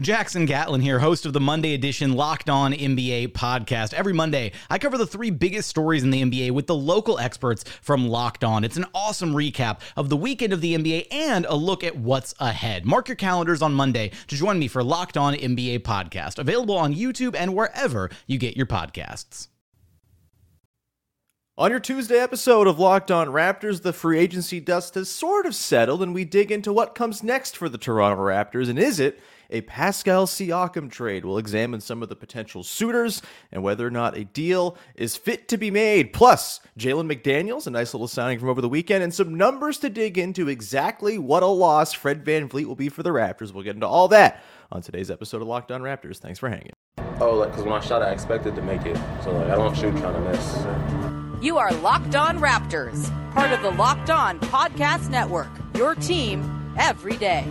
Jackson Gatlin here, host of the Monday edition Locked On NBA podcast. Every Monday, I cover the three biggest stories in the NBA with the local experts from Locked On. It's an awesome recap of the weekend of the NBA and a look at what's ahead. Mark your calendars on Monday to join me for Locked On NBA podcast, available on YouTube and wherever you get your podcasts. On your Tuesday episode of Locked On Raptors, the free agency dust has sort of settled, and we dig into what comes next for the Toronto Raptors, and is it a Pascal Siakam trade. We'll examine some of the potential suitors and whether or not a deal is fit to be made. Plus, Jalen McDaniels, a nice little signing from over the weekend, and some numbers to dig into exactly what a loss Fred VanVleet will be for the Raptors. We'll get into all that on today's episode of Locked On Raptors. Thanks for hanging. Oh, like, because when I shot, I expected to make it. So, like, I don't shoot trying to miss. You are Locked On Raptors, part of the Locked On Podcast Network, your team every day.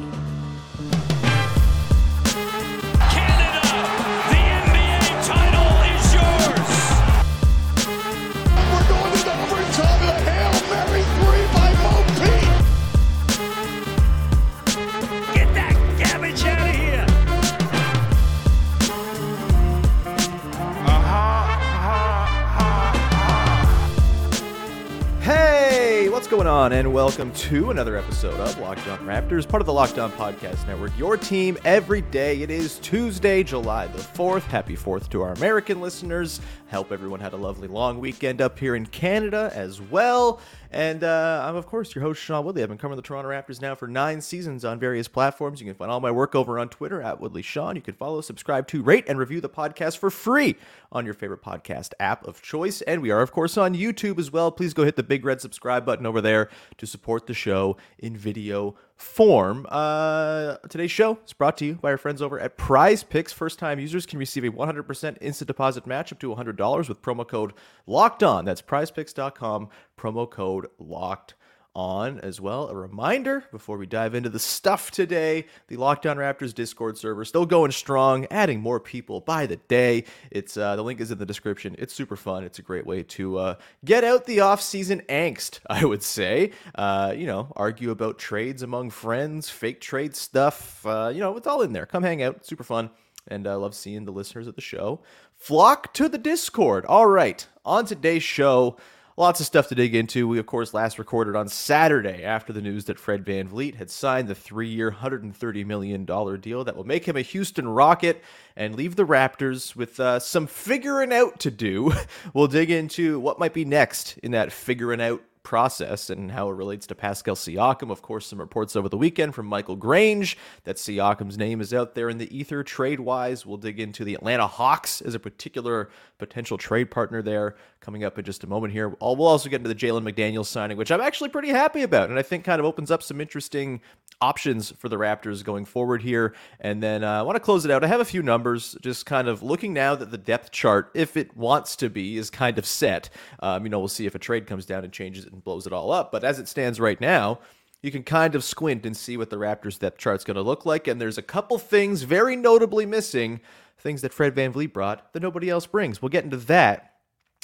What's going on? And welcome to another episode of Locked On Raptors, part of the Locked On Podcast Network. Your team every day. It is Tuesday, July the 4th. Happy 4th to our American listeners. Hope everyone had a lovely long weekend up here in Canada as well. And uh, I'm, of course, your host, Sean Woodley. I've been covering the Toronto Raptors now for nine seasons on various platforms. You can find all my work over on Twitter at Woodley Sean. You can follow, subscribe to, rate, and review the podcast for free on your favorite podcast app of choice. And we are, of course, on YouTube as well. Please go hit the big red subscribe button over there to support the show in video form. Uh, today's show is brought to you by our friends over at Prize Picks. First time users can receive a 100% instant deposit match up to $100 with promo code LOCKED ON. That's prizepicks.com, promo code LOCKED on as well. A reminder before we dive into the stuff today the Locked On Raptors Discord server still going strong, adding more people by the day. It's uh, the link is in the description. It's super fun. It's a great way to uh, get out the off-season angst, I would say. Uh, you know, argue about trades among friends, fake trade stuff. Uh, you know, it's all in there. Come hang out. super fun. And I love seeing the listeners of the show flock to the Discord. All right, on today's show. Lots of stuff to dig into. We, of course, last recorded on Saturday after the news that Fred VanVleet had signed the three year, $130 million deal that will make him a Houston Rocket and leave the Raptors with uh, some figuring out to do. we'll dig into what might be next in that figuring out process and how it relates to Pascal Siakam. Of course, some reports over the weekend from Michael Grange that Siakam's name is out there in the ether trade wise. We'll dig into the Atlanta Hawks as a particular potential trade partner there coming up in just a moment here. We'll also get into the Jalen McDaniels signing, which I'm actually pretty happy about, and I think kind of opens up some interesting options for the Raptors going forward here. And then uh, I want to close it out. I have a few numbers, just kind of looking now that the depth chart, if it wants to be, is kind of set. Um, you know, we'll see if a trade comes down and changes it and blows it all up. But as it stands right now, you can kind of squint and see what the Raptors depth chart's going to look like. And there's a couple things very notably missing, things that Fred Van VanVleet brought that nobody else brings. We'll get into that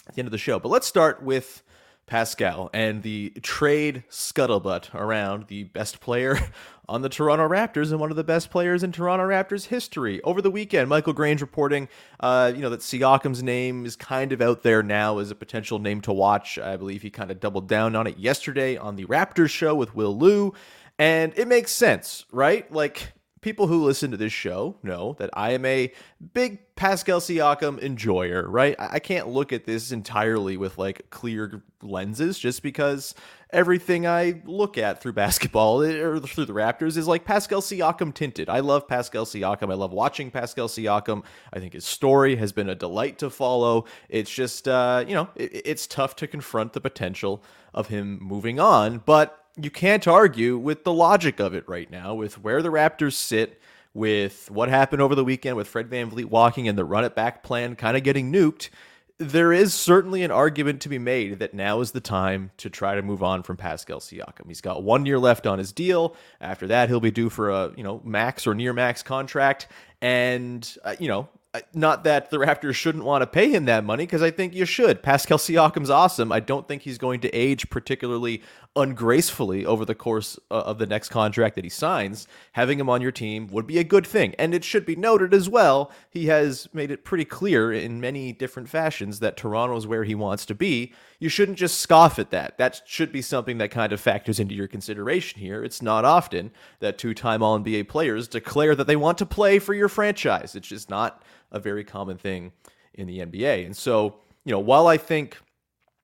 at the end of the show. But let's start with Pascal and the trade scuttlebutt around the best player on the Toronto Raptors and one of the best players in Toronto Raptors history. Over the weekend, Michael Grange reporting, uh, you know, that Siakam's name is kind of out there now as a potential name to watch. I believe he kind of doubled down on it yesterday on the Raptors show with Will Lou. And it makes sense, right? Like, people who listen to this show know that I am a big Pascal Siakam enjoyer, right? I can't look at this entirely with like clear lenses just because everything I look at through basketball or through the Raptors is like Pascal Siakam tinted. I love Pascal Siakam. I love watching Pascal Siakam. I think his story has been a delight to follow. It's just, uh, you know, it, it's tough to confront the potential of him moving on, but you can't argue with the logic of it right now, with where the Raptors sit, with what happened over the weekend with Fred VanVleet walking and the run it back plan kind of getting nuked. There is certainly an argument to be made that now is the time to try to move on from Pascal Siakam. He's got one year left on his deal. After that, he'll be due for a you know max or near max contract, and uh, you know not that the Raptors shouldn't want to pay him that money because I think you should. Pascal Siakam's awesome. I don't think he's going to age particularly ungracefully over the course uh, of the next contract that he signs. Having him on your team would be a good thing. And it should be noted as well, he has made it pretty clear in many different fashions that Toronto is where he wants to be. You shouldn't just scoff at that. That should be something that kind of factors into your consideration here. It's not often that two time All NBA players declare that they want to play for your franchise. It's just not a very common thing in the NBA. And so, you know, while I think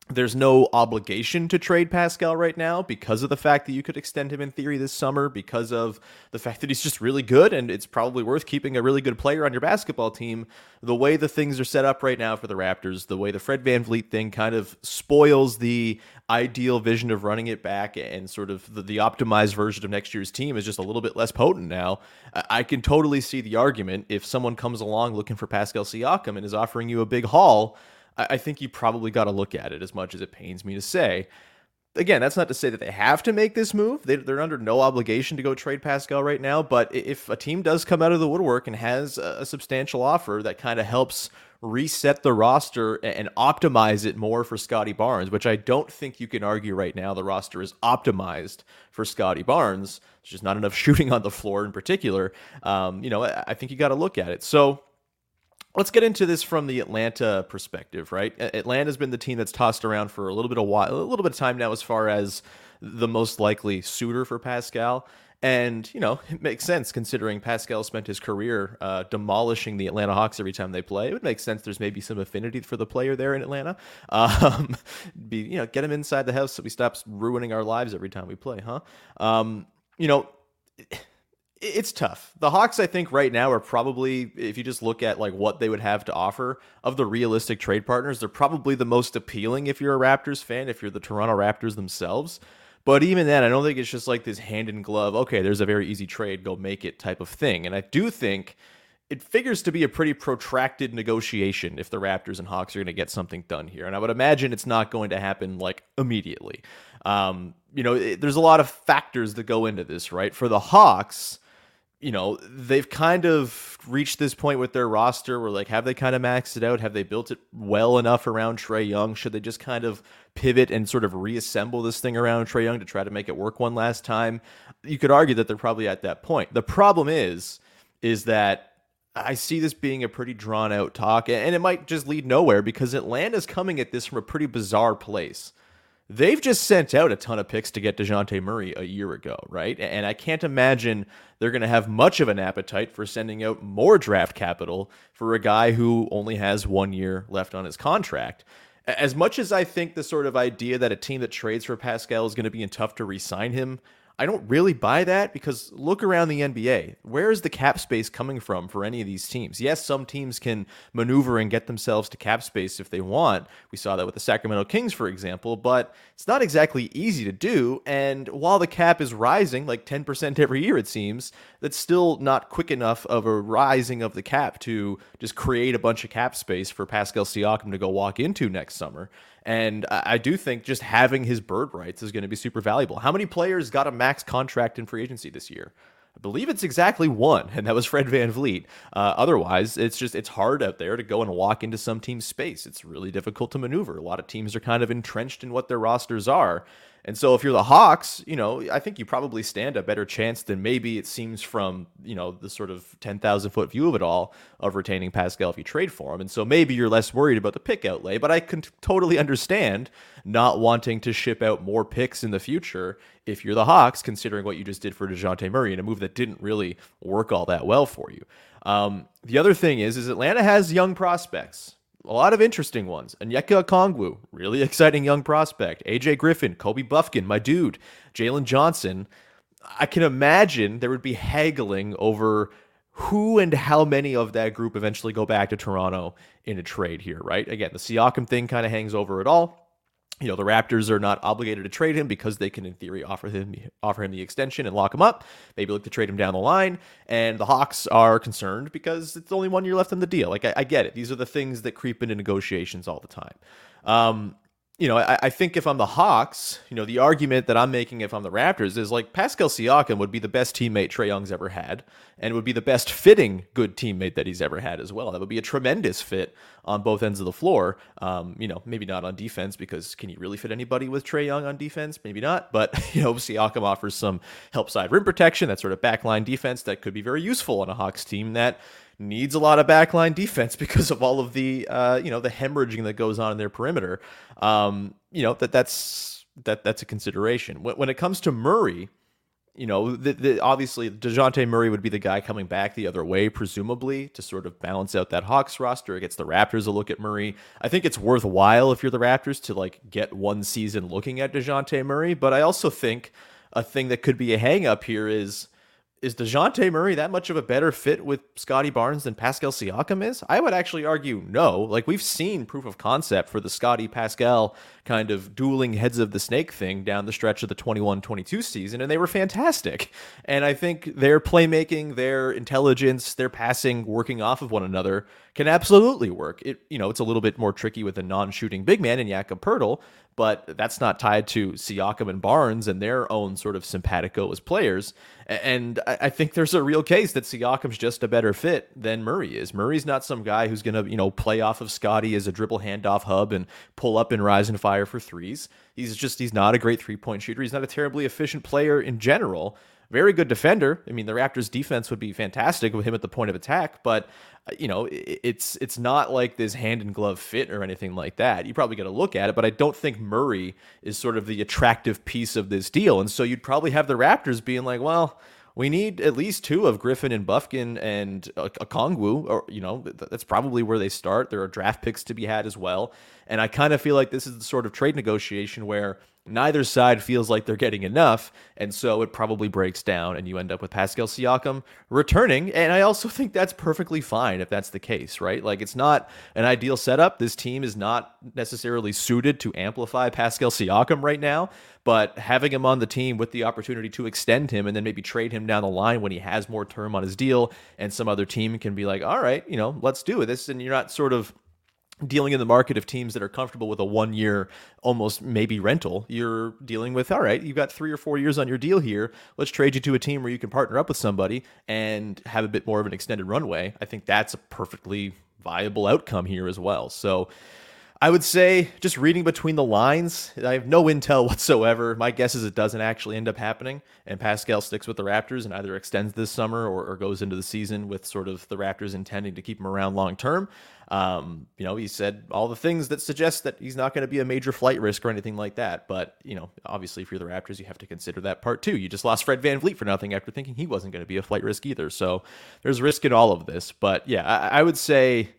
there's no obligation to trade Pascal right now because of the fact that you could extend him in theory this summer, because of the fact that he's just really good and it's probably worth keeping a really good player on your basketball team. The way the things are set up right now for the Raptors, the way the Fred Van VanVleet thing kind of spoils the ideal vision of running it back and sort of the, the optimized version of next year's team is just a little bit less potent now. I can totally see the argument if someone comes along looking for Pascal Siakam and is offering you a big haul I, think you probably got to look at it as much as it pains me to say. Again, that's not to say that they have to make this move. They, they're under no obligation to go trade Pascal right now. But if a team does come out of the woodwork and has a substantial offer that kind of helps reset the roster and optimize it more for Scottie Barnes, which I don't think you can argue right now the roster is optimized for Scottie Barnes. There's just not enough shooting on the floor in particular. Um, you know, I think you got to look at it. So Let's get into this from the Atlanta perspective, right? Atlanta's been the team that's tossed around for a little bit of while, a little bit of time now, as far as the most likely suitor for Pascal. And, you know, it makes sense considering Pascal spent his career uh, demolishing the Atlanta Hawks every time they play. It would make sense there's maybe some affinity for the player there in Atlanta. Um, be, you know, get him inside the house so he stops ruining our lives every time we play, huh? Um, you know, it's tough. The Hawks, I think, right now are probably, if you just look at like what they would have to offer of the realistic trade partners, they're probably the most appealing if you're a Raptors fan, if you're the Toronto Raptors themselves. But even then, I don't think it's just like this hand in glove, okay, there's a very easy trade, go make it type of thing. And I do think it figures to be a pretty protracted negotiation if the Raptors and Hawks are going to get something done here. And I would imagine it's not going to happen like immediately. Um, you know, it, there's a lot of factors that go into this, right? For the Hawks, you know, they've kind of reached this point with their roster where, like, have they kind of maxed it out? Have they built it well enough around Trae Young? Should they just kind of pivot and sort of reassemble this thing around Trae Young to try to make it work one last time? You could argue that they're probably at that point. The problem is, is that I see this being a pretty drawn out talk, and it might just lead nowhere because Atlanta's coming at this from a pretty bizarre place. They've just sent out a ton of picks to get Dejounte Murray a year ago, right? And I can't imagine they're going to have much of an appetite for sending out more draft capital for a guy who only has one year left on his contract. As much as I think the sort of idea that a team that trades for Pascal is going to be in tough to re sign him, I don't really buy that because look around the NBA. Where is the cap space coming from for any of these teams? Yes, some teams can maneuver and get themselves to cap space if they want. We saw that with the Sacramento Kings, for example, but it's not exactly easy to do. And while the cap is rising like 10% every year, it seems, that's still not quick enough of a rising of the cap to just create a bunch of cap space for Pascal Siakam to go walk into next summer. And I do think just having his bird rights is going to be super valuable. How many players got a max contract in free agency this year? I believe it's exactly one, and that was Fred VanVleet. Uh, otherwise, it's just it's hard out there to go and walk into some team's space. It's really difficult to maneuver. A lot of teams are kind of entrenched in what their rosters are. And so if you're the Hawks, you know, I think you probably stand a better chance than maybe it seems from, you know, the sort of 10,000 foot view of it all of retaining Pascal if you trade for him. And so maybe you're less worried about the pick outlay, but I can t- totally understand not wanting to ship out more picks in the future if you're the Hawks, considering what you just did for Dejounte Murray in a move that didn't really work all that well for you. Um, the other thing is, is Atlanta has young prospects a lot of interesting ones. Onyeka Okongwu, really exciting young prospect. AJ Griffin, Kobe Bufkin, my dude, Jalen Johnson. I can imagine there would be haggling over who and how many of that group eventually go back to Toronto in a trade here, right? Again, the Siakam thing kind of hangs over it all you know the Raptors are not obligated to trade him because they can, in theory, offer him offer him the extension and lock him up. Maybe look to trade him down the line. And the Hawks are concerned because it's only one year left on the deal. Like I, I get it; these are the things that creep into negotiations all the time. Um, you know, I, I, think if I'm the Hawks, you know, the argument that I'm making if I'm the Raptors is like Pascal Siakam would be the best teammate Trae Young's ever had, and would be the best fitting good teammate that he's ever had as well. That would be a tremendous fit on both ends of the floor. Um, you know, maybe not on defense because can you really fit anybody with Trae Young on defense? Maybe not. But you know, Siakam offers some help side rim protection, that sort of backline defense that could be very useful on a Hawks team that needs a lot of backline defense because of all of the uh, you know the hemorrhaging that goes on in their perimeter. Um, you know that that's that that's a consideration when, when it comes to Murray. You know, the, the, obviously Dejounte Murray would be the guy coming back the other way, presumably to sort of balance out that Hawks roster. against the Raptors a look at Murray. I think it's worthwhile if you're the Raptors to like get one season looking at Dejounte Murray, but I also think a thing that could be a hang up here is is Dejounte Murray that much of a better fit with Scottie Barnes than Pascal Siakam is? I would actually argue no. Like we've seen proof of concept for the Scottie Pascal kind of dueling heads of the snake thing down the stretch of the 21-22 season and they were fantastic. And I think their playmaking, their intelligence, their passing working off of one another can absolutely work. It you know, it's a little bit more tricky with a non-shooting big man in Jakob Poeltl, but that's not tied to Siakam and Barnes and their own sort of simpatico as players. And I think there's a real case that Siakam's just a better fit than Murray is. Murray's not some guy who's going to, you know, play off of Scottie as a dribble handoff hub and pull up and rise and fire for threes. He's just, he's not a great three point shooter. He's not a terribly efficient player in general very good defender. I mean, the Raptors' defense would be fantastic with him at the point of attack, but uh, you know, it's it's not like this hand and glove fit or anything like that. You probably got to look at it, but I don't think Murray is sort of the attractive piece of this deal, and so you'd probably have the Raptors being like, well. We need at least two of Griffin and Bufkin and a, Okongwu, or you know, that's probably where they start. There are draft picks to be had as well, and I kind of feel like this is the sort of trade negotiation where Neither side feels like they're getting enough, and so it probably breaks down, and you end up with Pascal Siakam returning. And I also think that's perfectly fine if that's the case, right? Like, it's not an ideal setup. This team is not necessarily suited to amplify Pascal Siakam right now, but having him on the team with the opportunity to extend him and then maybe trade him down the line when he has more term on his deal, and some other team can be like, all right, you know, let's do this. And you're not sort of dealing in the market of teams that are comfortable with a one year almost maybe rental you're dealing with all right you've got three or four years on your deal here let's trade you to a team where you can partner up with somebody and have a bit more of an extended runway i think that's a perfectly viable outcome here as well so I would say, just reading between the lines, I have no intel whatsoever. My guess is it doesn't actually end up happening, and Pascal sticks with the Raptors and either extends this summer or, or goes into the season with sort of the Raptors intending to keep him around long term. Um, you know, he said all the things that suggest that he's not going to be a major flight risk or anything like that. But, you know, obviously, if you're the Raptors, you have to consider that part too. You just lost Fred VanVleet for nothing after thinking he wasn't going to be a flight risk either. So there's risk in all of this. But yeah, I, I would say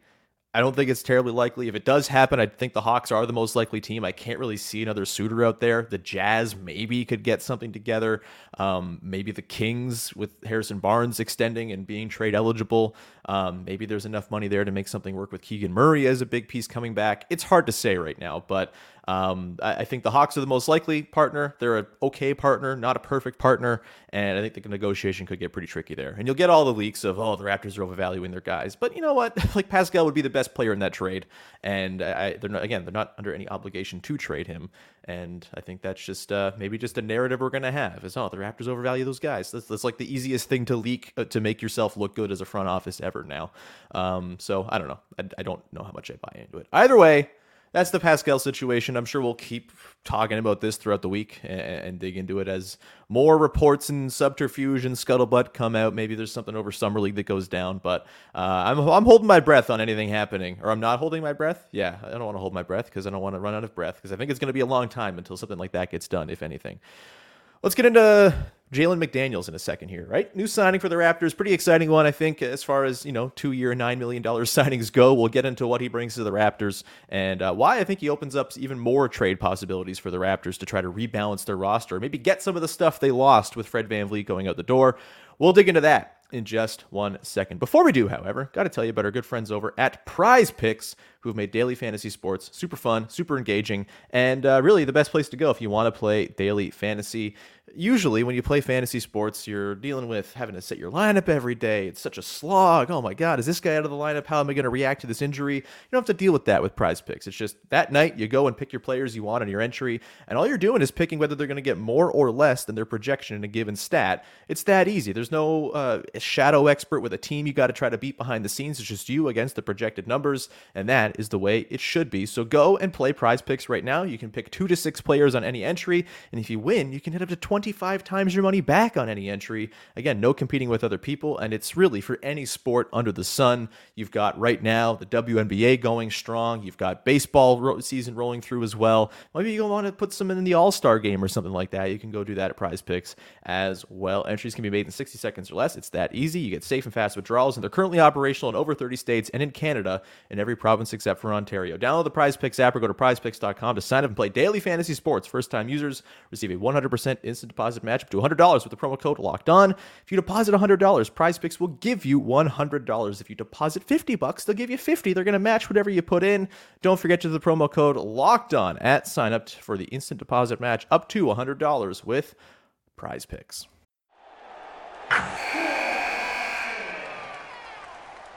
I don't think it's terribly likely. If it does happen, I think the Hawks are the most likely team. I can't really see another suitor out there. The Jazz maybe could get something together. Um, maybe the Kings with Harrison Barnes extending and being trade eligible. Um, maybe there's enough money there to make something work with Keegan Murray as a big piece coming back. It's hard to say right now, but Um, I, I, think the Hawks are the most likely partner. They're an okay partner, not a perfect partner, and I think the negotiation could get pretty tricky there. And you'll get all the leaks of oh the Raptors are overvaluing their guys, but you know what? like Pascal would be the best player in that trade, and I, they're not again they're not under any obligation to trade him. And I think that's just uh, maybe just a narrative we're gonna have is oh the Raptors overvalue those guys. That's, that's like the easiest thing to leak uh, to make yourself look good as a front office ever now. Um, so I don't know. I, I don't know how much I buy into it. Either way, that's the Pascal situation. I'm sure we'll keep talking about this throughout the week and, and, dig into it as more reports and subterfuge and scuttlebutt come out. Maybe there's something over summer league that goes down, but uh, I'm I'm holding my breath on anything happening, or I'm not holding my breath. Yeah, I don't want to hold my breath because I don't want to run out of breath because I think it's going to be a long time until something like that gets done, if anything. Let's get into Jalen McDaniels in a second here, right? New signing for the Raptors, pretty exciting one, I think, as far as you know, two-year, nine million dollars signings go. We'll get into what he brings to the Raptors and uh, why I think he opens up even more trade possibilities for the Raptors to try to rebalance their roster, maybe get some of the stuff they lost with Fred VanVleet going out the door. We'll dig into that in just one second. Before we do, however, got to tell you about our good friends over at Prize Picks, who've made daily fantasy sports super fun, super engaging, and uh, really the best place to go if you want to play daily fantasy usually when you play fantasy sports, you're dealing with having to set your lineup every day. It's such a slog. Oh my God, is this guy out of the lineup? How am I going to react to this injury? You don't have to deal with that with prize picks. It's just that night you go and pick your players you want on your entry, and all you're doing is picking whether they're going to get more or less than their projection in a given stat. It's that easy. There's no uh, shadow expert with a team you got to try to beat behind the scenes. It's just you against the projected numbers, and that is the way it should be. So go and play prize picks right now. You can pick two to six players on any entry, and if you win, you can hit up to 25 times your money back on any entry. Again, no competing with other people, and it's really for any sport under the sun. You've got right now the WNBA going strong. You've got baseball ro- season rolling through as well. Maybe you want to put some in the All Star game or something like that. You can go do that at Prize Picks as well. Entries can be made in 60 seconds or less. It's that easy. You get safe and fast withdrawals, and they're currently operational in over 30 states and in Canada in every province except for Ontario. Download the Prize Picks app or go to prizepicks.com to sign up and play daily fantasy sports. First time users receive a 100% instant deposit match up to $100 with the promo code locked on. If you deposit $100, Prize Picks will give you $100. If you deposit 50 bucks, they'll give you 50. They're going to match whatever you put in. Don't forget to the promo code locked on at sign up for the instant deposit match up to $100 with Prize Picks.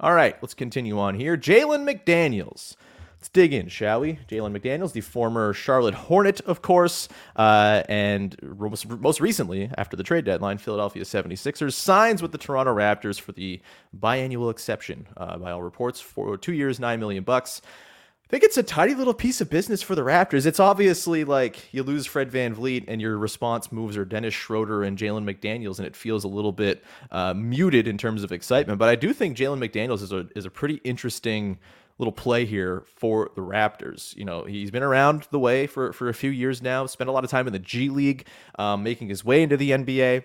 All right, let's continue on here. Jalen McDaniels Let's dig in, shall we? Jalen McDaniels, the former Charlotte Hornet, of course, uh, and most recently, after the trade deadline, Philadelphia 76ers signs with the Toronto Raptors for the biannual exception, uh, by all reports, for two years, nine million bucks. I think it's a tidy little piece of business for the Raptors. It's obviously like you lose Fred Van VanVleet and your response moves are Dennis Schroeder and Jalen McDaniels, and it feels a little bit uh, muted in terms of excitement. But I do think Jalen McDaniels is a, is a pretty interesting little play here for the Raptors. You know, he's been around the way for, for a few years now, spent a lot of time in the G League, um, making his way into the NBA.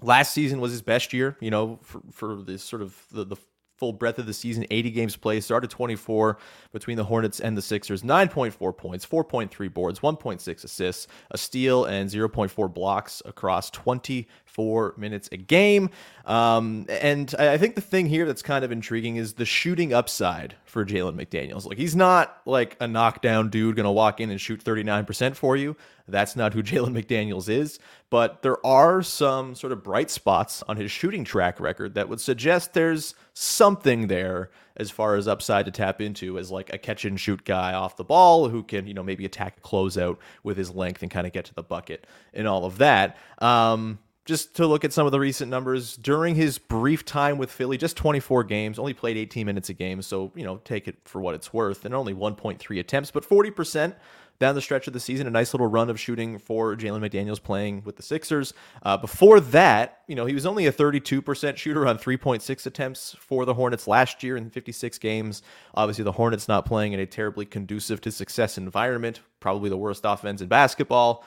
Last season was his best year, you know, for, for this sort of the, the full breadth of the season 80 games played started 24 between the hornets and the sixers 9.4 points 4.3 boards 1.6 assists a steal and 0.4 blocks across 24 minutes a game. Um, and i think the thing here that's kind of intriguing is the shooting upside for jalen mcdaniels. Like he's not like a knockdown dude gonna walk in and shoot 39% for you That's not who Jalen McDaniels is. But there are some sort of bright spots on his shooting track record that would suggest there's something there as far as upside to tap into as like a catch and shoot guy off the ball who can, you know, maybe attack a closeout with his length and kind of get to the bucket and all of that. Um, just to look at some of the recent numbers during his brief time with Philly, just 24 games, only played 18 minutes a game. So, you know, take it for what it's worth. And only 1.3 attempts, but 40% down the stretch of the season. A nice little run of shooting for Jalen McDaniels playing with the Sixers. Uh, before that, you know, he was only a 32% shooter on 3.6 attempts for the Hornets last year in 56 games. Obviously, the Hornets not playing in a terribly conducive to success environment, probably the worst offense in basketball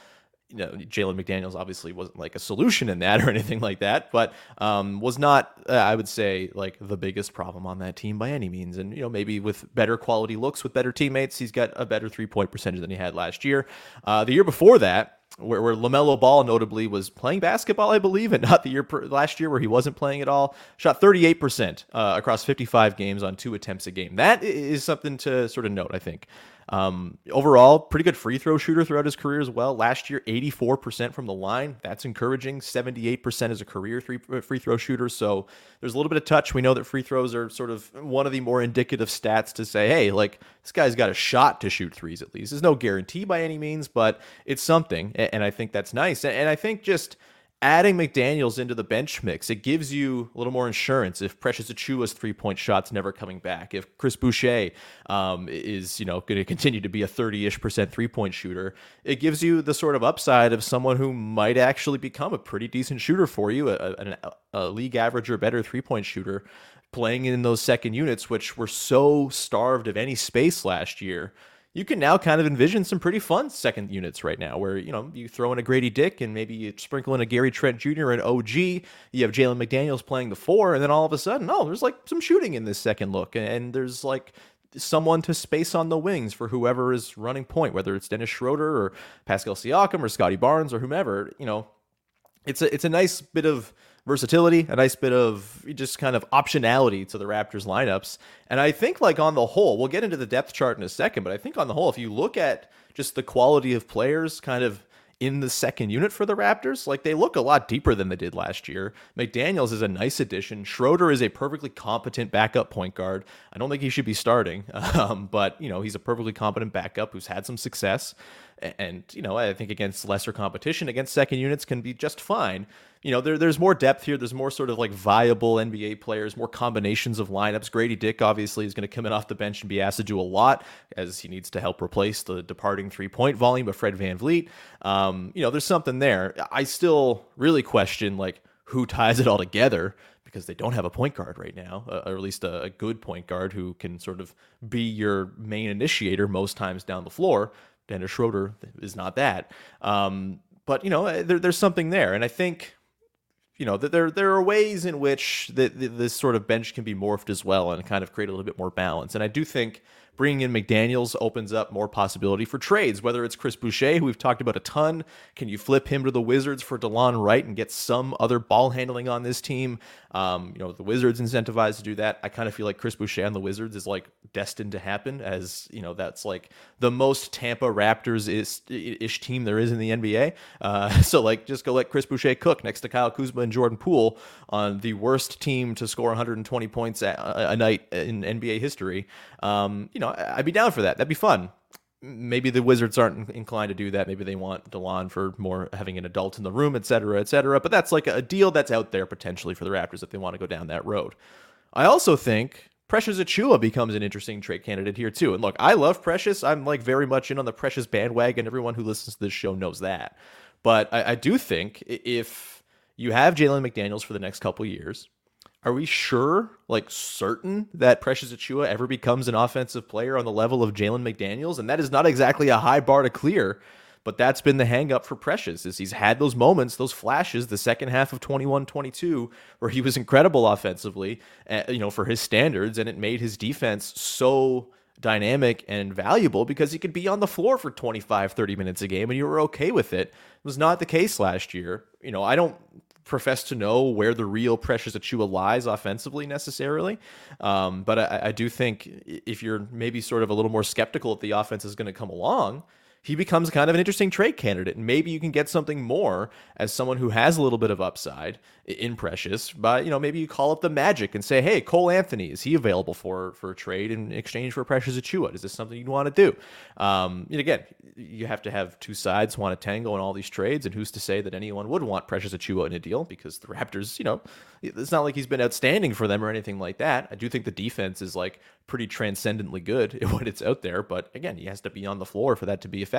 you know, Jalen McDaniels obviously wasn't like a solution in that or anything like that, but um, was not, uh, I would say, like the biggest problem on that team by any means. And, you know, maybe with better quality looks, with better teammates, he's got a better three point percentage than he had last year. Uh, the year before that, where, where LaMelo Ball notably was playing basketball, I believe, and not the year last year where he wasn't playing at all. Shot 38% uh, across 55 games on two attempts a game. That is something to sort of note, I think. Um, overall, pretty good free throw shooter throughout his career as well. Last year, 84% from the line. That's encouraging. 78% as a career three, free throw shooter. So there's a little bit of touch. We know that free throws are sort of one of the more indicative stats to say, hey, like this guy's got a shot to shoot threes at least. There's no guarantee by any means, but it's something. And I think that's nice. And I think just adding McDaniels into the bench mix, it gives you a little more insurance if Precious Achiuwa's three point shots never coming back. If Chris Boucher um, is, you know, going to continue to be a 30 ish percent three point shooter, it gives you the sort of upside of someone who might actually become a pretty decent shooter for you, a, a, a league average or better three point shooter playing in those second units, which were so starved of any space last year you can now kind of envision some pretty fun second units right now where, you know, you throw in a Grady Dick and maybe you sprinkle in a Gary Trent Jr. and OG. You have Jalen McDaniels playing the four, and then all of a sudden, oh, there's like some shooting in this second look. And there's like someone to space on the wings for whoever is running point, whether it's Dennis Schroeder or Pascal Siakam or Scottie Barnes or whomever, you know, it's a it's a nice bit of versatility, a nice bit of just kind of optionality to the Raptors lineups. And I think, like, on the whole, we'll get into the depth chart in a second, but I think on the whole, if you look at just the quality of players kind of in the second unit for the Raptors. Like they look a lot deeper than they did last year. McDaniels is a nice addition. Schroeder is a perfectly competent backup point guard. I don't think he should be starting, um, but you know he's a perfectly competent backup who's had some success and you know I think against lesser competition against second units can be just fine. You know there, there's more depth here. There's more sort of like viable NBA players, more combinations of lineups. Grady Dick obviously is going to come in off the bench and be asked to do a lot as he needs to help replace the departing three point volume of Fred VanVleet. Um, you know there's something there. I still really question like who ties it all together because they don't have a point guard right now, uh, or at least a, a, good point guard who can sort of be your main initiator most times down the floor. Dennis Schroeder is not that. Um, but you know, eh, there, there's something there, and I think you know that there there are ways in which the, this sort of bench can be morphed as well, and kind of create a little bit more balance. And I do think Bringing in McDaniels opens up more possibility for trades, whether it's Chris Boucher, who we've talked about a ton. Can you flip him to the Wizards for Delon Wright and get some other ball handling on this team? Um, you know, the Wizards incentivized to do that. I kind of feel like Chris Boucher on the Wizards is like destined to happen, as you know, that's like the most Tampa Raptors ish team there is in the NBA. Uh, so like, just go let Chris Boucher cook next to Kyle Kuzma and Jordan Poole on the worst team to score 120 points a, a night in NBA history. Um, you know, I'd be down for that. That'd be fun. Maybe the Wizards aren't inclined to do that. Maybe they want Delon for more having an adult in the room, et cetera, et cetera. But that's like a deal that's out there potentially for the Raptors if they want to go down that road. I also think Precious Achiuwa becomes an interesting trade candidate here too. And look, I love Precious. I'm like very much in on the Precious bandwagon. Everyone who listens to this show knows that. But I, I do think if you have Jalen McDaniels for the next couple years, are we sure, like certain, that Precious Achiuwa ever becomes an offensive player on the level of Jalen McDaniels? And that is not exactly a high bar to clear, but that's been the hangup for Precious is he's had those moments, those flashes, the second half of 21-22, where he was incredible offensively, uh, you know, for his standards, and it made his defense so dynamic and valuable because he could be on the floor for 25 30 minutes a game and you were okay with it. It was not the case last year. You know, I don't profess to know where the real pressures Precious Achiuwa lies offensively necessarily. Um, but I, I, do think if you're maybe sort of a little more skeptical if the offense is going to come along, he becomes kind of an interesting trade candidate. And maybe you can get something more as someone who has a little bit of upside in Precious. But, you know, maybe you call up the Magic and say, hey, Cole Anthony, is he available for, for a trade in exchange for Precious Achiuwa? Is this something you'd want to do? Um, and again, you have to have two sides want to tango in all these trades. And who's to say that anyone would want Precious Achiuwa in a deal? Because the Raptors, you know, it's not like he's been outstanding for them or anything like that. I do think the defense is like pretty transcendently good when it's out there. But again, he has to be on the floor for that to be effective.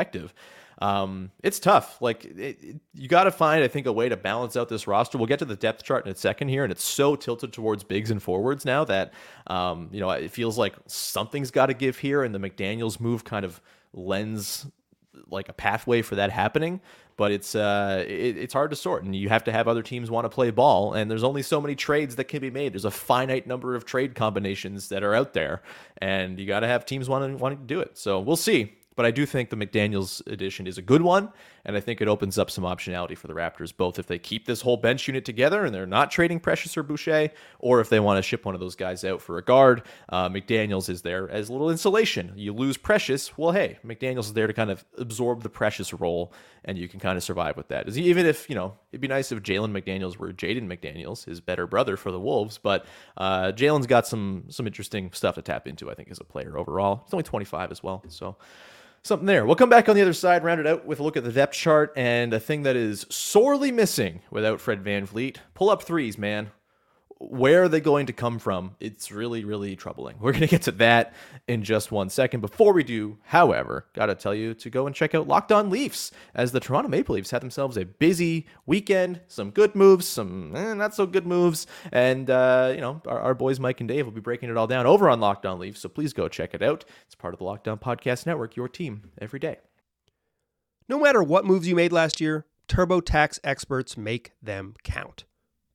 Um, it's tough. Like it, it, you got to find, I think, a way to balance out this roster. We'll get to the depth chart in a second here, and it's so tilted towards bigs and forwards now that um, you know it feels like something's got to give here, and the McDaniel's move kind of lends like a pathway for that happening. But it's uh it, it's hard to sort and you have to have other teams want to play ball and there's only so many trades that can be made. There's a finite number of trade combinations that are out there and you got to have teams wanting wanting to do it. So we'll see but I do think the McDaniels edition is a good one, and I think it opens up some optionality for the Raptors, both if they keep this whole bench unit together and they're not trading Precious or Boucher, or if they want to ship one of those guys out for a guard. Uh, McDaniels is there as a little insulation. You lose Precious, well, hey, McDaniels is there to kind of absorb the Precious role, and you can kind of survive with that. Even if you know, it'd be nice if Jalen McDaniels were Jaden McDaniels, his better brother for the Wolves, but uh, Jalen's got some some interesting stuff to tap into. I think as a player overall, he's only 25 as well, so something there. We'll come back on the other side, round it out with a look at the depth chart and a thing that is sorely missing without Fred Van VanVleet. Pull up threes, man where are they going to come from? It's really, really troubling. We're going to get to that in just one second. Before we do, however, got to tell you to go and check out Locked On Leafs as the Toronto Maple Leafs had themselves a busy weekend. Some good moves, some eh, not so good moves. And, uh, you know, our, our, boys Mike and Dave will be breaking it all down over on Locked On Leafs. So please go check it out. It's part of the Locked On Podcast Network, your team every day. No matter what moves you made last year, TurboTax experts make them count.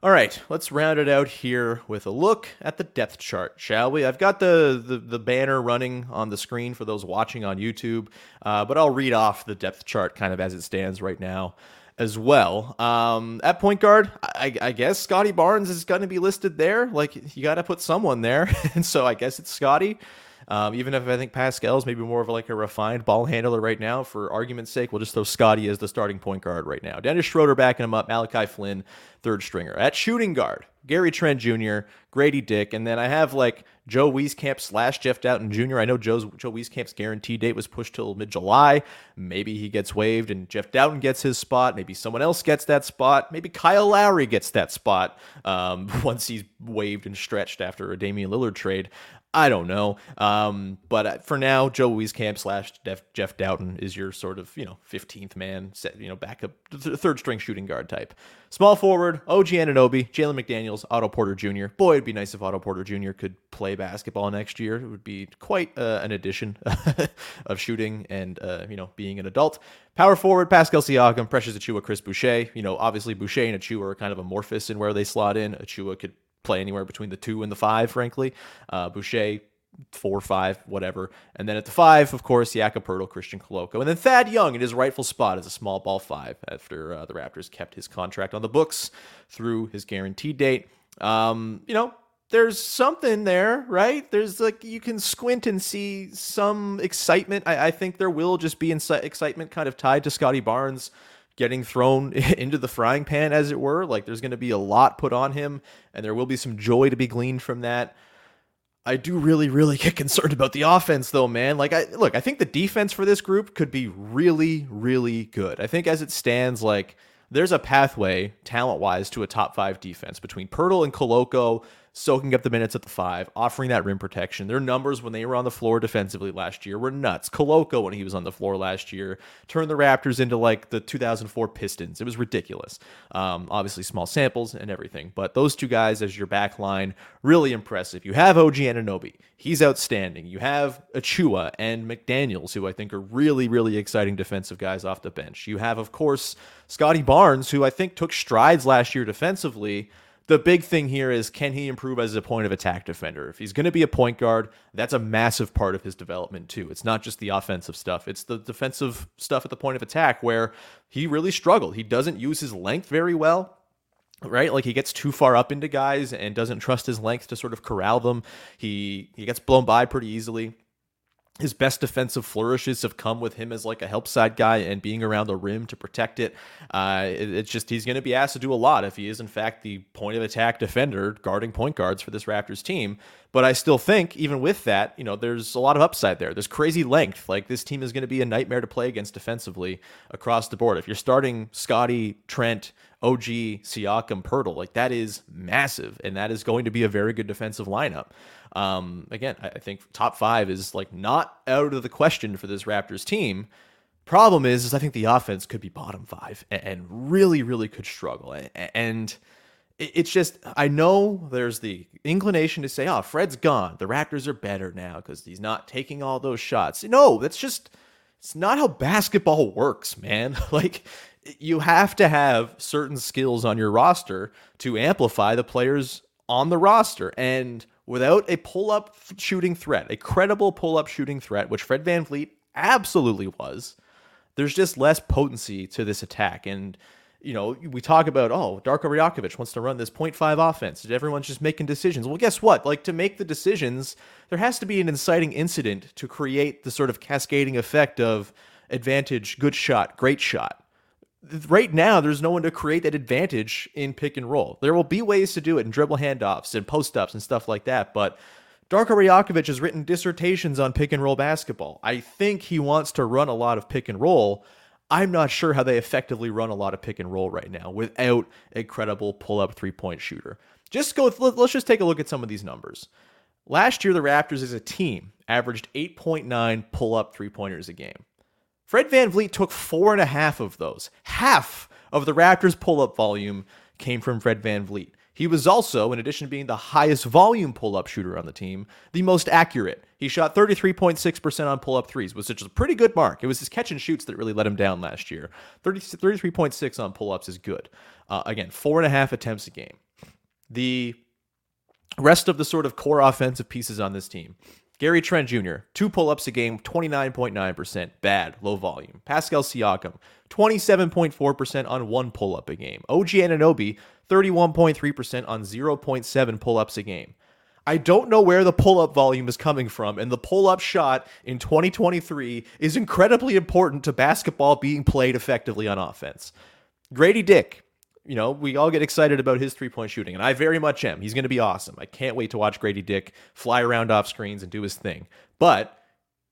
All right, let's round it out here with a look at the depth chart, shall we? I've got the the, the banner running on the screen for those watching on YouTube, uh, but I'll read off the depth chart kind of as it stands right now as well. Um, at point guard, I, I guess Scottie Barnes is going to be listed there. Like you got to put someone there, and so I guess it's Scottie. Um, even if I think Pascal's maybe more of like a refined ball handler right now, for argument's sake, we'll just throw Scottie as the starting point guard right now. Dennis Schroeder backing him up, Malachi Flynn, third stringer. At shooting guard, Gary Trent Jr., Grady Dick, and then I have like Joe Wieskamp slash Jeff Dowtin Jr. I know Joe's Joe Wieskamp's guarantee date was pushed till mid July. Maybe he gets waived and Jeff Dowtin gets his spot. Maybe someone else gets that spot. Maybe Kyle Lowry gets that spot um, once he's waived and stretched after a Damian Lillard trade. I don't know. Um, but uh, for now, Joe Wieskamp slash Jeff Dowtin is your sort of, you know, 15th man, set, you know, backup, th- third string shooting guard type. Small forward, OG Anunoby, Jalen McDaniels, Otto Porter Jr. Boy, it'd be nice if Otto Porter Jr. could play basketball next year. It would be quite uh, an addition of shooting and, uh, you know, being an adult. Power forward, Pascal Siakam, Precious Achiuwa, Chris Boucher. You know, obviously Boucher and Achiuwa are kind of amorphous in where they slot in. Achiuwa could play anywhere between the two and the five, frankly. Uh, Boucher, four, five, whatever. And then at the five, of course, Jakob Poeltl, Christian Koloko. And then Thad Young in his rightful spot as a small ball five after uh, the Raptors kept his contract on the books through his guarantee date. Um, you know, there's something there, right? There's like you can squint and see some excitement. I, I think there will just be excitement kind of tied to Scottie Barnes getting thrown into the frying pan, as it were. Like there's going to be a lot put on him, and there will be some joy to be gleaned from that. I do really, really get concerned about the offense, though, man. Like, I look, I think the defense for this group could be really, really good. I think as it stands, like, there's a pathway, talent wise, to a top five defense between Poeltl and Koloko, soaking up the minutes at the five, offering that rim protection. Their numbers when they were on the floor defensively last year were nuts. Koloko, when he was on the floor last year, turned the Raptors into like the 2004 Pistons. It was ridiculous. Um, obviously, small samples and everything, but those two guys as your back line, really impressive. You have OG Anunoby. He's outstanding. You have Achiuwa and McDaniels, who I think are really, really exciting defensive guys off the bench. You have, of course, Scottie Barnes, who I think took strides last year defensively the big thing here is can he improve as a point of attack defender? If he's going to be a point guard, that's a massive part of his development too. It's not just the offensive stuff, it's the defensive stuff at the point of attack where he really struggled. He doesn't use his length very well. Right, like he gets too far up into guys and doesn't trust his length to sort of corral them. He he gets blown by pretty easily his best defensive flourishes have come with him as like a help side guy and being around the rim to protect it. Uh, it it's just he's going to be asked to do a lot if he is in fact the point of attack defender guarding point guards for this Raptors team. But I still think even with that, you know, there's a lot of upside there. There's crazy length. Like this team is going to be a nightmare to play against defensively across the board. If you're starting Scottie, Trent, OG, Siakam, Poeltl, like that is massive, and that is going to be a very good defensive lineup. Um, again, I think top five is like not out of the question for this Raptors team. Problem is, is I think the offense could be bottom five and really, really could struggle. And it's just I know there's the inclination to say, "Oh, Fred's gone. The Raptors are better now because he's not taking all those shots." No, that's just it's not how basketball works, man. like you have to have certain skills on your roster to amplify the players on the roster. And without a pull up shooting threat, a credible pull up shooting threat, which Fred Van VanVleet absolutely was, there's just less potency to this attack. And, you know, we talk about, oh, Darko Rajakovic wants to run this 0.5 offense. Everyone's just making decisions. Well, guess what? Like, to make the decisions, there has to be an inciting incident to create the sort of cascading effect of advantage, good shot, great shot right now there's no one to create that advantage in pick and roll. There will be ways to do it in dribble handoffs and post ups and stuff like that, but Darko Rajakovic has written dissertations on pick and roll basketball. I think he wants to run a lot of pick and roll. I'm not sure how they effectively run a lot of pick and roll right now without a credible pull up three point shooter. Just go, let's just take a look at some of these numbers. Last year, the Raptors as a team averaged 8.9 pull up three pointers a game. Fred VanVleet took four and a half of those. Half of the Raptors pull up volume came from Fred VanVleet. He was also, in addition to being the highest volume pull up shooter on the team, the most accurate. He shot 33.6% on pull up threes, which is a pretty good mark. It was his catch and shoots that really let him down last year. 30, 33.6 on pull ups is good. Uh, again, four and a half attempts a game. The rest of the sort of core offensive pieces on this team Gary Trent Jr., two pull ups a game, 29.9%. Bad, low volume. Pascal Siakam, 27.4% on one pull up a game. OG Anunoby, 31.3% on 0.7 pull ups a game. I don't know where the pull up volume is coming from, and the pull up shot in 2023 is incredibly important to basketball being played effectively on offense. Grady Dick, you know, we all get excited about his three point shooting, and I very much am. He's going to be awesome. I can't wait to watch Grady Dick fly around off screens and do his thing. But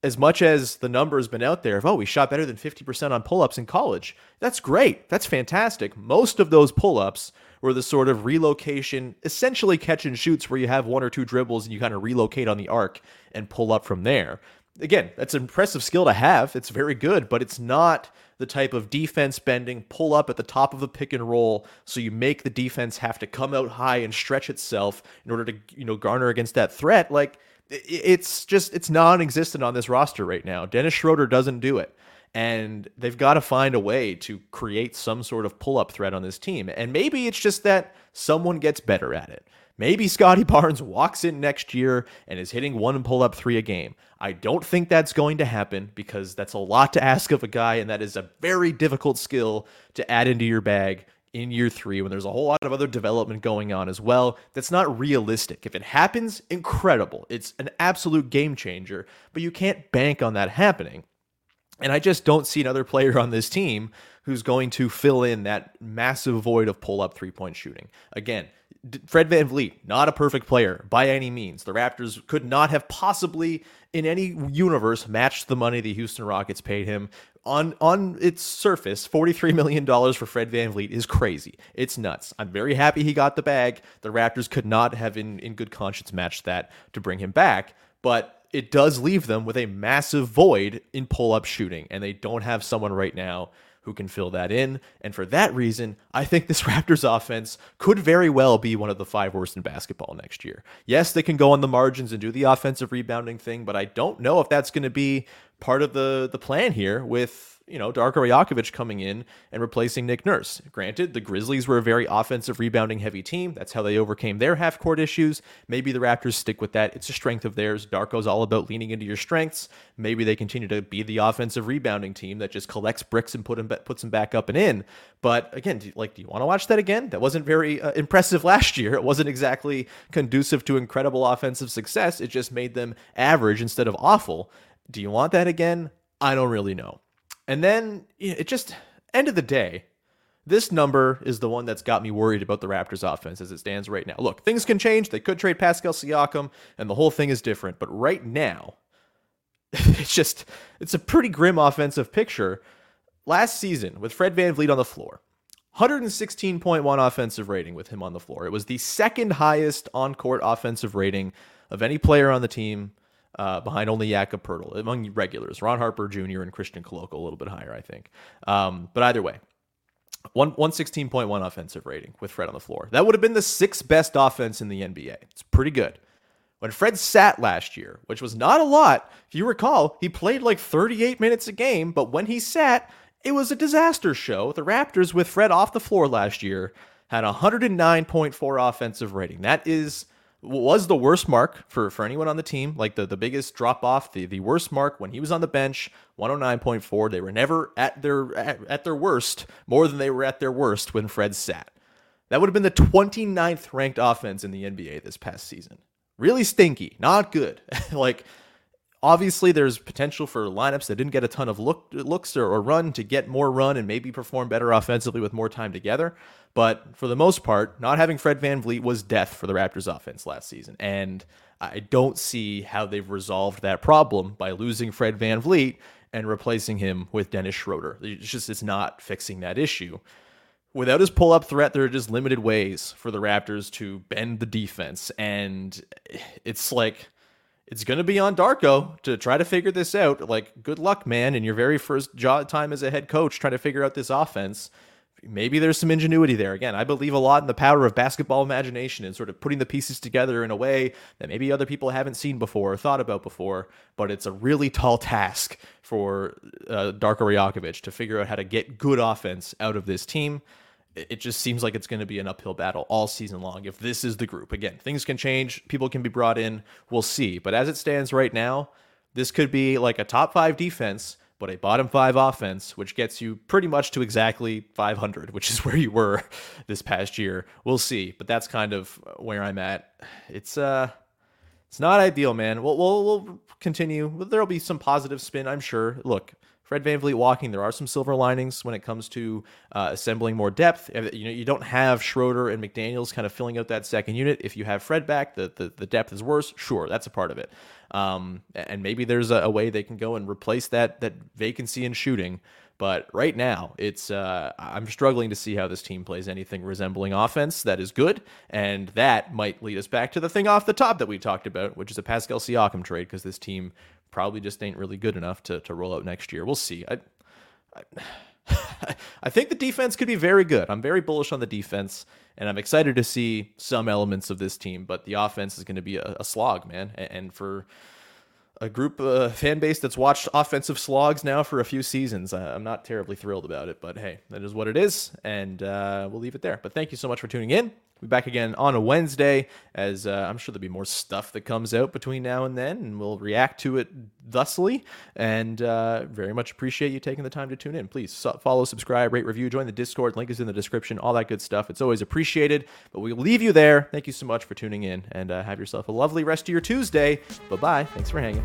as much as the number has been out there of, oh, we shot better than 50% on pull ups in college, that's great. That's fantastic. Most of those pull ups were the sort of relocation, essentially catch and shoots where you have one or two dribbles and you kind of relocate on the arc and pull up from there. Again, that's an impressive skill to have. It's very good, but it's not the type of defense bending, pull up at the top of a pick and roll, so you make the defense have to come out high and stretch itself in order to you know garner against that threat. Like it's just it's non-existent on this roster right now. Dennis Schroeder doesn't do it. And they've got to find a way to create some sort of pull up threat on this team. And maybe it's just that someone gets better at it. Maybe Scottie Barnes walks in next year and is hitting one pull up three a game. I don't think that's going to happen because that's a lot to ask of a guy, and that is a very difficult skill to add into your bag in year three when there's a whole lot of other development going on as well. That's not realistic. If it happens, incredible. It's an absolute game changer, but you can't bank on that happening. And I just don't see another player on this team who's going to fill in that massive void of pull up three point shooting. Again, Fred VanVleet, not a perfect player by any means. The Raptors could not have possibly in any universe matched the money the Houston Rockets paid him. On on its surface, $43 million for Fred VanVleet is crazy. It's nuts. I'm very happy he got the bag. The Raptors could not have in, in good conscience matched that to bring him back, but it does leave them with a massive void in pull-up shooting, and they don't have someone right now who can fill that in. And for that reason, I think this Raptors offense could very well be one of the five worst in basketball next year. Yes, they can go on the margins and do the offensive rebounding thing, but I don't know if that's going to be part of the the plan here with you know, Darko Rajakovic coming in and replacing Nick Nurse. Granted, the Grizzlies were a very offensive rebounding heavy team. That's how they overcame their half court issues. Maybe the Raptors stick with that. It's a strength of theirs. Darko's all about leaning into your strengths. Maybe they continue to be the offensive rebounding team that just collects bricks and put them, puts them back up and in. But again, do, like, do you want to watch that again? That wasn't very uh, impressive last year. It wasn't exactly conducive to incredible offensive success. It just made them average instead of awful. Do you want that again? I don't really know. And then it just, end of the day, this number is the one that's got me worried about the Raptors offense as it stands right now. Look, things can change. They could trade Pascal Siakam, and the whole thing is different. But right now, it's just, it's a pretty grim offensive picture. Last season, with Fred VanVleet on the floor, 116.1 offensive rating with him on the floor. It was the second highest on court offensive rating of any player on the team uh, behind only Jakob Poeltl among regulars. Ron Harper Jr. and Christian Koloko a little bit higher, I think. Um, but either way, one, 116.1 offensive rating with Fred on the floor. That would have been the sixth best offense in the NBA. It's pretty good. When Fred sat last year, which was not a lot, if you recall, he played like 38 minutes a game, but when he sat, it was a disaster show. The Raptors, with Fred off the floor last year, had 109.4 offensive rating. That is was the worst mark for, for anyone on the team, like the, the biggest drop off, the, the worst mark when he was on the bench, 109.4. They were never at their at, at their worst more than they were at their worst when Fred sat. That would have been the 29th ranked offense in the NBA this past season. Really stinky, not good. like obviously there's potential for lineups that didn't get a ton of look, looks or, or, run to get more run and maybe perform better offensively with more time together. But for the most part, not having Fred VanVleet was death for the Raptors offense last season. And I don't see how they've resolved that problem by losing Fred VanVleet and replacing him with Dennis Schroeder. It's just it's not fixing that issue. Without his pull-up threat, there are just limited ways for the Raptors to bend the defense. And it's like it's going to be on Darko to try to figure this out. Like, good luck, man, in your very first job time as a head coach trying to figure out this offense. Maybe there's some ingenuity there. Again, I believe a lot in the power of basketball imagination and sort of putting the pieces together in a way that maybe other people haven't seen before or thought about before. But it's a really tall task for uh, Darko Rajakovic to figure out how to get good offense out of this team it just seems like it's going to be an uphill battle all season long if this is the group. Again, things can change, people can be brought in, we'll see. But as it stands right now, this could be like a top five defense, but a bottom five offense, which gets you pretty much to exactly 500, which is where you were this past year. We'll see, but that's kind of where I'm at. It's uh, it's not ideal, man. We'll we'll, we'll continue. There'll be some positive spin, I'm sure. Look, Fred VanVleet walking, there are some silver linings when it comes to uh, assembling more depth. You know, you don't have Schroeder and McDaniels kind of filling out that second unit. If you have Fred back, the the, the depth is worse. Sure, that's a part of it. Um, and maybe there's a, a, way they can go and replace that that vacancy in shooting. But right now, it's uh, I'm struggling to see how this team plays anything resembling offense that is good, and that might lead us back to the thing off the top that we talked about, which is a Pascal Siakam trade, because this team probably just ain't really good enough to, to roll out next year. We'll see. I, I, I think the defense could be very good. I'm very bullish on the defense, and I'm excited to see some elements of this team. But the offense is going to be a, a slog, man. And, and for a group uh, fan base that's watched offensive slogs now for a few seasons. I'm not terribly thrilled about it, but hey, that is what it is, and uh, we'll leave it there. But thank you so much for tuning in. Be back again on a Wednesday, as uh, I'm sure there'll be more stuff that comes out between now and then, and we'll react to it thusly. And uh, very much appreciate you taking the time to tune in. Please follow, subscribe, rate, review, join the Discord. Link is in the description, all that good stuff. It's always appreciated. But we'll leave you there. Thank you so much for tuning in, and uh, have yourself a lovely rest of your Tuesday. Bye bye. Thanks for hanging.